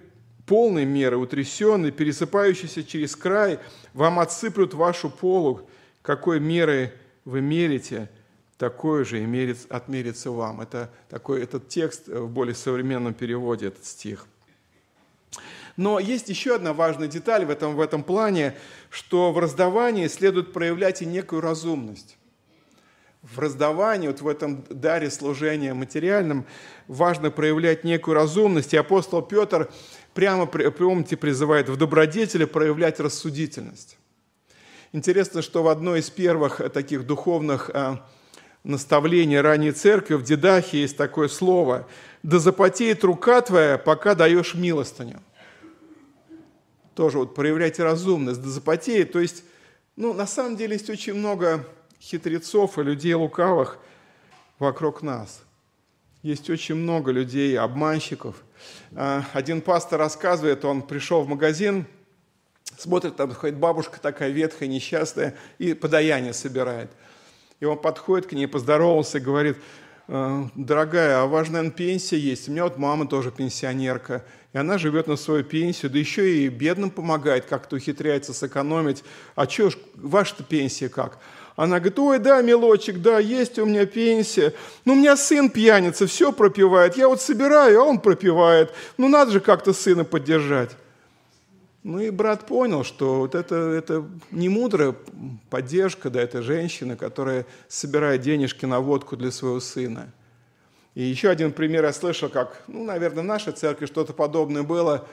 Speaker 2: полной меры, утрясенной, пересыпающейся через край, вам отсыплют вашу полу, какой мерой вы мерите – такое же и отмерится вам. Это такой, этот текст в более современном переводе, этот стих. Но есть еще одна важная деталь в этом, в этом плане, что в раздавании следует проявлять и некую разумность. В раздавании, вот в этом даре служения материальном, важно проявлять некую разумность. И апостол Петр прямо, помните, призывает в добродетели проявлять рассудительность. Интересно, что в одной из первых таких духовных а, наставление ранней церкви, в Дедахе есть такое слово «Да запотеет рука твоя, пока даешь милостыню». Тоже вот проявляйте разумность, да запотеет. То есть, ну, на самом деле есть очень много хитрецов и людей лукавых вокруг нас. Есть очень много людей, обманщиков. А, один пастор рассказывает, он пришел в магазин, смотрит, там ходит бабушка такая ветхая, несчастная, и подаяние собирает – и он подходит к ней, поздоровался, говорит, «Э, дорогая, а у вас, наверное, пенсия есть. У меня вот мама тоже пенсионерка, и она живет на свою пенсию, да еще и бедным помогает, как-то ухитряется сэкономить. А что ж, ваша-то пенсия как? Она говорит, ой, да, милочек, да, есть у меня пенсия. Ну, у меня сын пьяница, все пропивает. Я вот собираю, а он пропивает. Ну, надо же как-то сына поддержать. Ну и брат понял, что вот это, это не мудрая поддержка, да, это женщина, которая собирает денежки на водку для своего сына. И еще один пример я слышал, как, ну, наверное, в нашей церкви что-то подобное было.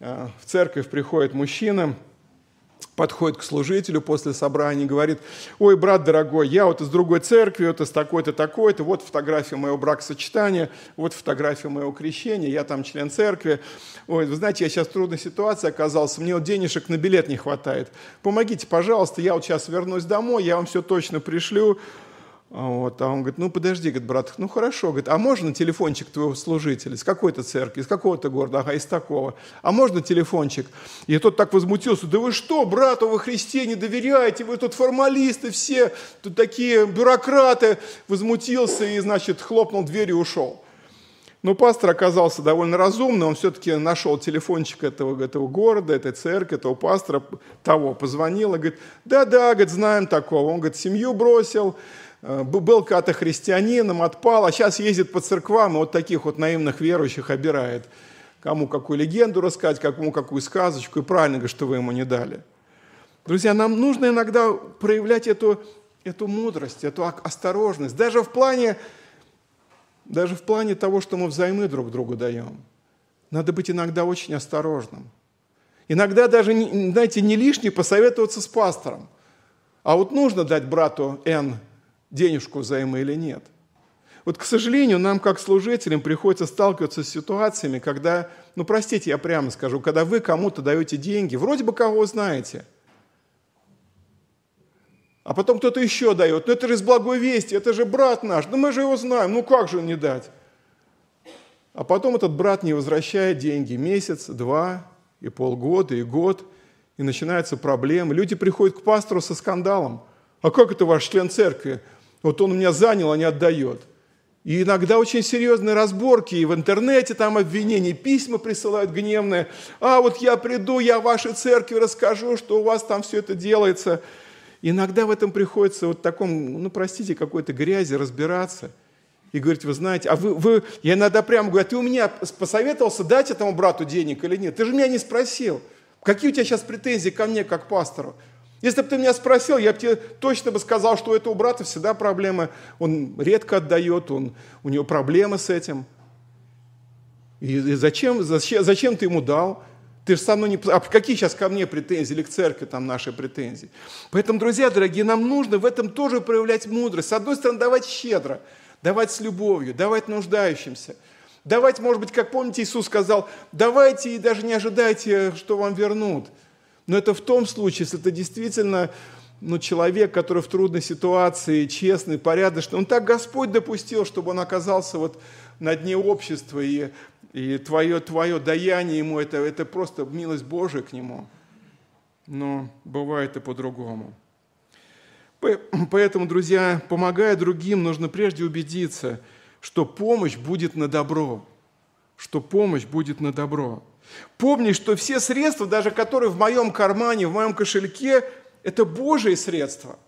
Speaker 2: Э, в церковь приходит мужчина, подходит к служителю после собрания и говорит, ой, брат дорогой, я вот из другой церкви, вот из такой-то, такой-то, вот фотография моего бракосочетания, вот фотография моего крещения, я там член церкви. Ой, вы знаете, я сейчас в трудной ситуации оказался, мне вот денежек на билет не хватает. Помогите, пожалуйста, я вот сейчас вернусь домой, я вам все точно пришлю. Вот, а он говорит, ну подожди, говорит, брат, ну хорошо, говорит, а можно телефончик твоего служителя, из какой-то церкви, из какого-то города, ага, из такого, а можно телефончик? И тот так возмутился, да вы что, брату во Христе не доверяете, вы тут формалисты все, тут такие бюрократы, возмутился и, значит, хлопнул дверь и ушел. Но пастор оказался довольно разумным, он все-таки нашел телефончик этого, этого города, этой церкви, этого пастора, того, позвонил и говорит, да-да, говорит, знаем такого. Он, говорит, семью бросил, был когда-то христианином, отпал, а сейчас ездит по церквам и вот таких вот наивных верующих обирает. Кому какую легенду рассказать, кому какую сказочку, и правильно, что вы ему не дали. Друзья, нам нужно иногда проявлять эту, эту мудрость, эту осторожность, даже в плане, даже в плане того, что мы взаймы друг другу даем. Надо быть иногда очень осторожным. Иногда даже, знаете, не лишне посоветоваться с пастором. А вот нужно дать брату Н денежку взаймы или нет. Вот, к сожалению, нам, как служителям, приходится сталкиваться с ситуациями, когда, ну, простите, я прямо скажу, когда вы кому-то даете деньги, вроде бы кого знаете, а потом кто-то еще дает. Ну, это же из благой вести, это же брат наш, ну, мы же его знаем, ну, как же не дать? А потом этот брат не возвращает деньги месяц, два, и полгода, и год, и начинаются проблемы. Люди приходят к пастору со скандалом. А как это ваш член церкви? Вот он меня занял, а не отдает. И иногда очень серьезные разборки, и в интернете там обвинения, письма присылают гневные. А вот я приду, я вашей церкви расскажу, что у вас там все это делается. Иногда в этом приходится вот таком, ну простите, какой-то грязи разбираться – и говорить, вы знаете, а вы, вы, я иногда прямо говорю, а ты у меня посоветовался дать этому брату денег или нет? Ты же меня не спросил. Какие у тебя сейчас претензии ко мне, как пастору? Если бы ты меня спросил, я бы тебе точно бы сказал, что у этого брата всегда проблемы. Он редко отдает, он, у него проблемы с этим. И, и зачем, зачем, зачем ты ему дал? Ты же со мной не... А какие сейчас ко мне претензии или к церкви там наши претензии? Поэтому, друзья дорогие, нам нужно в этом тоже проявлять мудрость. С одной стороны, давать щедро – давать с любовью, давать нуждающимся. Давать, может быть, как помните, Иисус сказал, давайте и даже не ожидайте, что вам вернут. Но это в том случае, если это действительно ну, человек, который в трудной ситуации, честный, порядочный. Он так Господь допустил, чтобы он оказался вот на дне общества, и, и твое, твое даяние ему, это, это просто милость Божия к нему. Но бывает и по-другому. Поэтому, друзья, помогая другим, нужно прежде убедиться, что помощь будет на добро. Что помощь будет на добро. Помни, что все средства, даже которые в моем кармане, в моем кошельке, это Божие средства.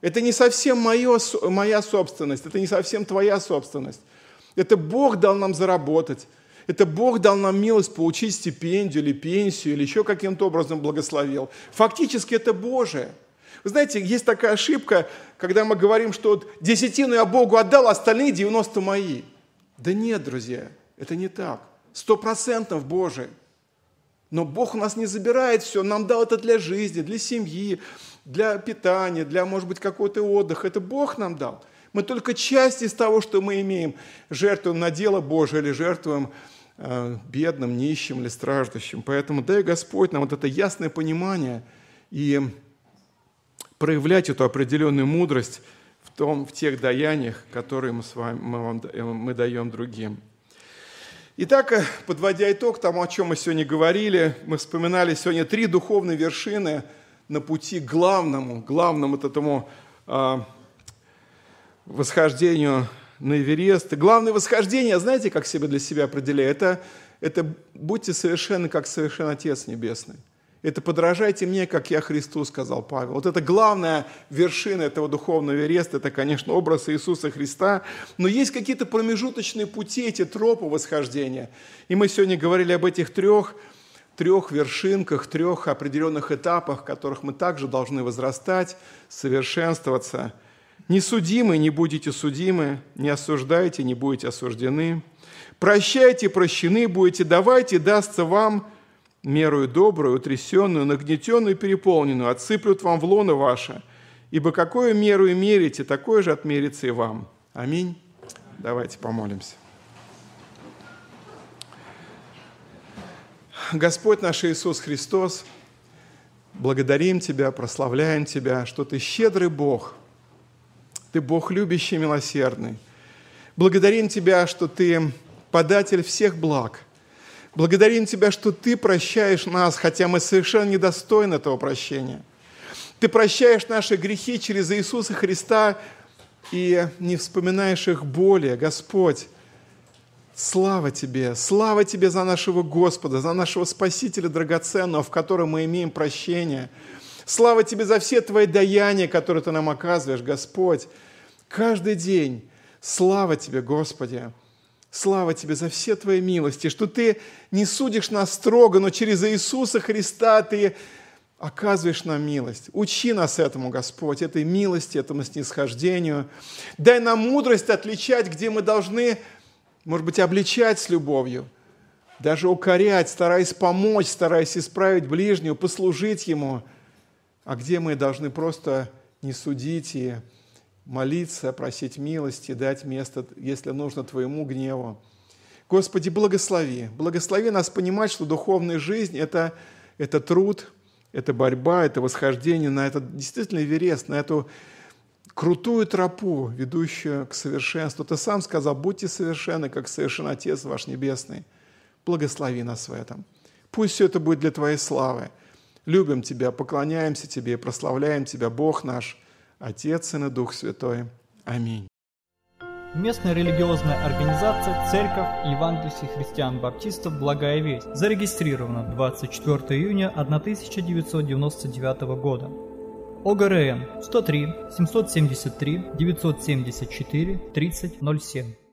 Speaker 2: Это не совсем мое, моя собственность, это не совсем твоя собственность. Это Бог дал нам заработать. Это Бог дал нам милость получить стипендию или пенсию, или еще каким-то образом благословил. Фактически это Божие – вы знаете, есть такая ошибка, когда мы говорим, что вот десятину я Богу отдал, а остальные 90 мои. Да нет, друзья, это не так. Сто процентов Божие. Но Бог у нас не забирает все, нам дал это для жизни, для семьи, для питания, для, может быть, какого-то отдыха. Это Бог нам дал. Мы только часть из того, что мы имеем, жертвуем на дело Божие или жертвуем э, бедным, нищим или страждущим. Поэтому дай Господь нам вот это ясное понимание и проявлять эту определенную мудрость в, том, в тех даяниях, которые мы, с вами, мы, вам, мы даем другим. Итак, э, подводя итог тому, о чем мы сегодня говорили, мы вспоминали сегодня три духовные вершины на пути к главному, главному вот этому а, восхождению на Эверест. Главное восхождение, знаете, как себе для себя определяю? Это, это будьте совершенны, как совершен Отец Небесный. Это подражайте мне, как я Христу, сказал Павел. Вот это главная вершина этого духовного вереста, это, конечно, образ Иисуса Христа. Но есть какие-то промежуточные пути, эти тропы восхождения. И мы сегодня говорили об этих трех, трех вершинках, трех определенных этапах, в которых мы также должны возрастать, совершенствоваться. Не судимы, не будете судимы, не осуждайте, не будете осуждены. Прощайте, прощены будете, давайте, дастся вам – мерую добрую, утрясенную, нагнетенную и переполненную, отсыплют вам в лоно ваше, ибо какую меру и мерите, такое же отмерится и вам. Аминь. Давайте помолимся. Господь наш Иисус Христос, благодарим Тебя, прославляем Тебя, что Ты щедрый Бог, Ты Бог любящий, милосердный. Благодарим Тебя, что Ты податель всех благ – Благодарим Тебя, что Ты прощаешь нас, хотя мы совершенно недостойны этого прощения. Ты прощаешь наши грехи через Иисуса Христа и не вспоминаешь их более. Господь, слава Тебе, слава Тебе за нашего Господа, за нашего Спасителя драгоценного, в котором мы имеем прощение. Слава Тебе за все Твои даяния, которые Ты нам оказываешь, Господь. Каждый день слава Тебе, Господи. Слава Тебе за все Твои милости, что Ты не судишь нас строго, но через Иисуса Христа Ты оказываешь нам милость. Учи нас этому, Господь, этой милости, этому снисхождению. Дай нам мудрость отличать, где мы должны, может быть, обличать с любовью, даже укорять, стараясь помочь, стараясь исправить ближнего, послужить ему, а где мы должны просто не судить и молиться, просить милости, дать место, если нужно, Твоему гневу. Господи, благослови. Благослови нас понимать, что духовная жизнь это, – это труд, это борьба, это восхождение на этот действительно верест, на эту крутую тропу, ведущую к совершенству. Ты сам сказал, будьте совершенны, как совершен Отец ваш Небесный. Благослови нас в этом. Пусть все это будет для Твоей славы. Любим Тебя, поклоняемся Тебе, прославляем Тебя, Бог наш, Отец, и Дух Святой. Аминь.
Speaker 1: Местная религиозная организация Церковь Евангелия христиан-баптистов «Благая весть» зарегистрирована 24 июня 1999 года. ОГРН 103 773 974 3007